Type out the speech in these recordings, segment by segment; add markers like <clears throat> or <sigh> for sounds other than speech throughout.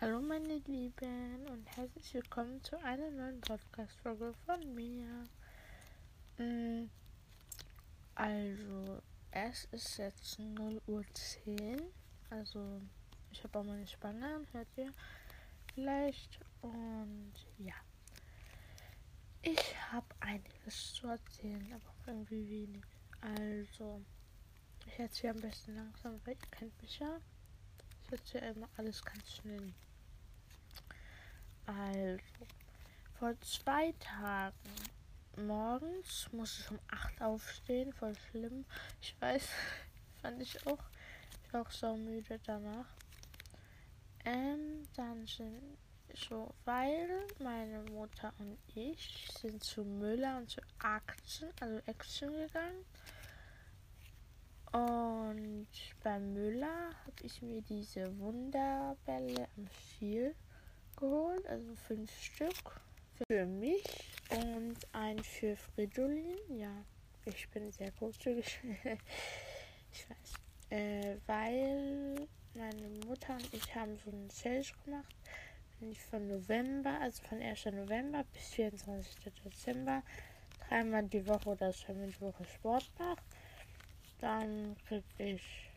Hallo meine Lieben und herzlich willkommen zu einer neuen Podcast-Folge von mir. Mm, also, es ist jetzt 0 Uhr 10. Also, ich habe auch meine Spanne an, hört ihr vielleicht. Und ja, ich habe einiges zu erzählen, aber auch irgendwie wenig. Also, ich erzähle am besten langsam, weil ihr kennt mich ja. Ich erzähle immer alles ganz schnell. Also, vor zwei Tagen morgens muss ich um 8 aufstehen, voll schlimm. Ich weiß, <laughs> fand ich auch. Ich war auch so müde danach. Ähm, dann sind so, weil meine Mutter und ich sind zu Müller und zu Action, also Action gegangen. Und beim Müller habe ich mir diese Wunderbälle am Stiel geholt, also fünf Stück für mich und ein für Fridolin. Ja, ich bin sehr großzügig. <laughs> ich weiß. Äh, weil meine Mutter und ich haben so einen Sales gemacht. Von November, also von 1. November bis 24. Dezember, dreimal die Woche oder zweimal die Woche Sport mache. Dann krieg ich,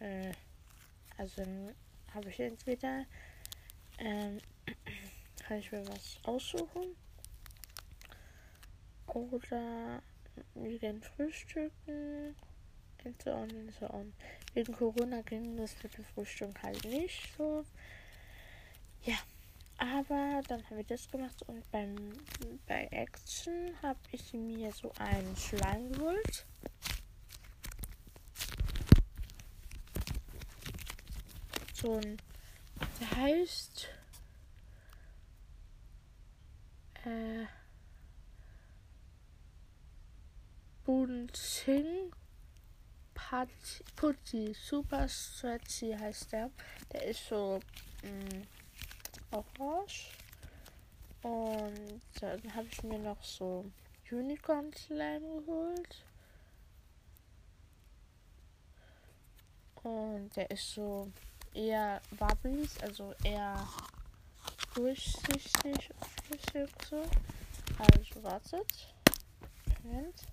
äh, also habe ich entweder ähm, <clears throat> kann ich mir was aussuchen. Oder gehen frühstücken. Und so on und so on. Wegen Corona ging das mit dem Frühstück halt nicht so. Ja. Aber dann haben wir das gemacht und beim, bei Action habe ich mir so einen Schleim geholt. So ein der heißt äh, Bunzing Putty Super Stretchy heißt der. Der ist so mh, mm, orange. Und dann habe ich mir noch so Unicorn Slime geholt. Und der ist so eher Wabblies, also eher durchsichtig flüssig so. Also wartet. Moment.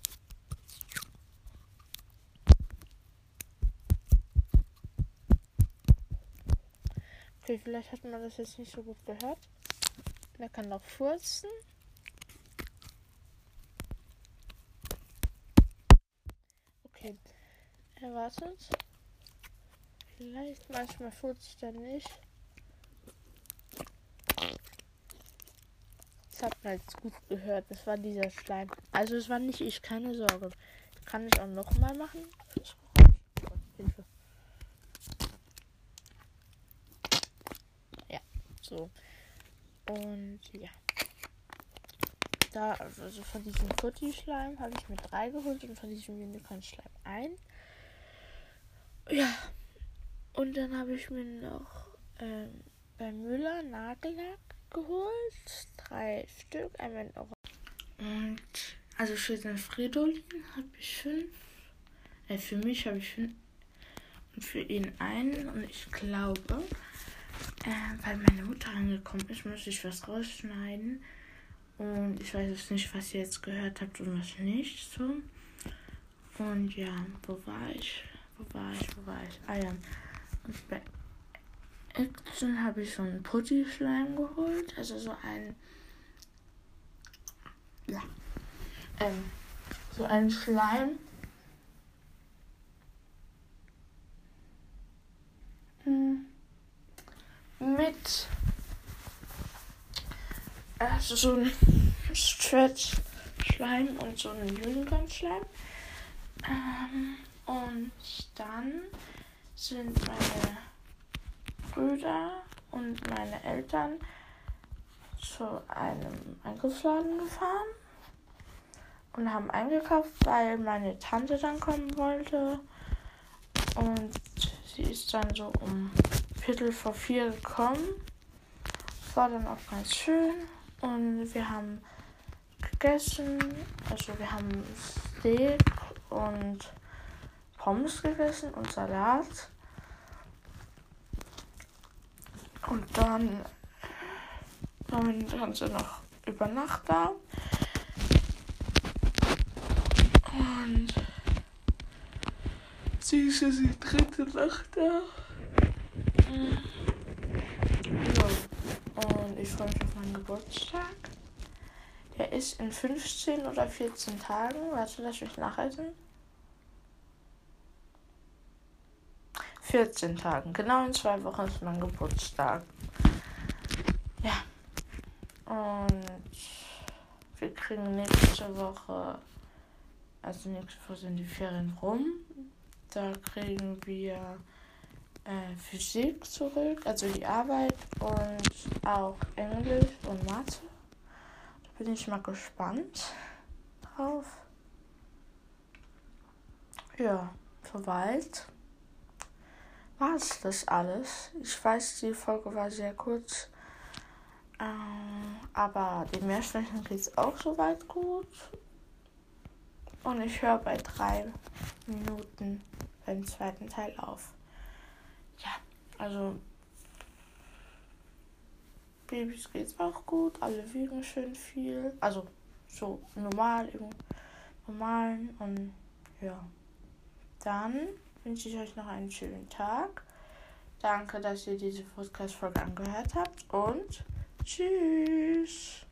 Okay, vielleicht hat man das jetzt nicht so gut gehört. Der kann noch furzen. Okay. Er. Vielleicht manchmal furzt er nicht. Das hat man jetzt gut gehört. Das war dieser Schleim. Also es war nicht ich, keine Sorge. Kann ich auch noch mal machen. Hilfe. Ja, so. Und ja. Da, also von diesem Futti-Schleim habe ich mir drei geholt und von diesem Unicorn-Schleim ein. Ja, und dann habe ich mir noch ähm, bei Müller Nagellack geholt. Drei Stück. Einmal in Orange. Und also für den Fridolin habe ich fünf. Äh, für mich habe ich fünf. Und für ihn einen. Und ich glaube, äh, weil meine Mutter angekommen ist, muss ich was rausschneiden. Und ich weiß jetzt nicht, was ihr jetzt gehört habt und was nicht. So. Und ja, wo war ich? Wo war ich? Wo war ich? Ah ja. Bei Action habe ich so einen Putty-Schleim geholt. Also so ein. Ja. Ähm, so ein Schleim. Hm, mit. Also so ein Stretch-Schleim und so ein Unicorn-Schleim. Ähm, und dann sind meine Brüder und meine Eltern zu einem Einkaufsladen gefahren und haben eingekauft, weil meine Tante dann kommen wollte. Und sie ist dann so um Viertel vor vier gekommen. War dann auch ganz schön. Und wir haben gegessen. Also wir haben Steak und Pommes gegessen und Salat. Und dann waren sie noch über Nacht da. Und sie ist jetzt die dritte Nacht da. Ja. Und ich freue mich auf meinen Geburtstag. Der ist in 15 oder 14 Tagen. Warte, lass mich nachhalten. 14 Tagen. Genau in zwei Wochen ist mein Geburtstag. Ja. Und wir kriegen nächste Woche, also nächste Woche sind die Ferien rum. Da kriegen wir äh, Physik zurück, also die Arbeit und auch Englisch und Mathe. Da bin ich mal gespannt drauf. Ja, soweit war es das alles. Ich weiß, die Folge war sehr kurz. Ähm, aber den Meerschweinchen geht es auch soweit gut. Und ich höre bei drei Minuten beim zweiten Teil auf. Ja, also Babys geht's auch gut. Alle wiegen schön viel. Also so normal im normalen und ja. Dann wünsche ich euch noch einen schönen Tag. Danke, dass ihr diese Podcast-Folge angehört habt und tschüss.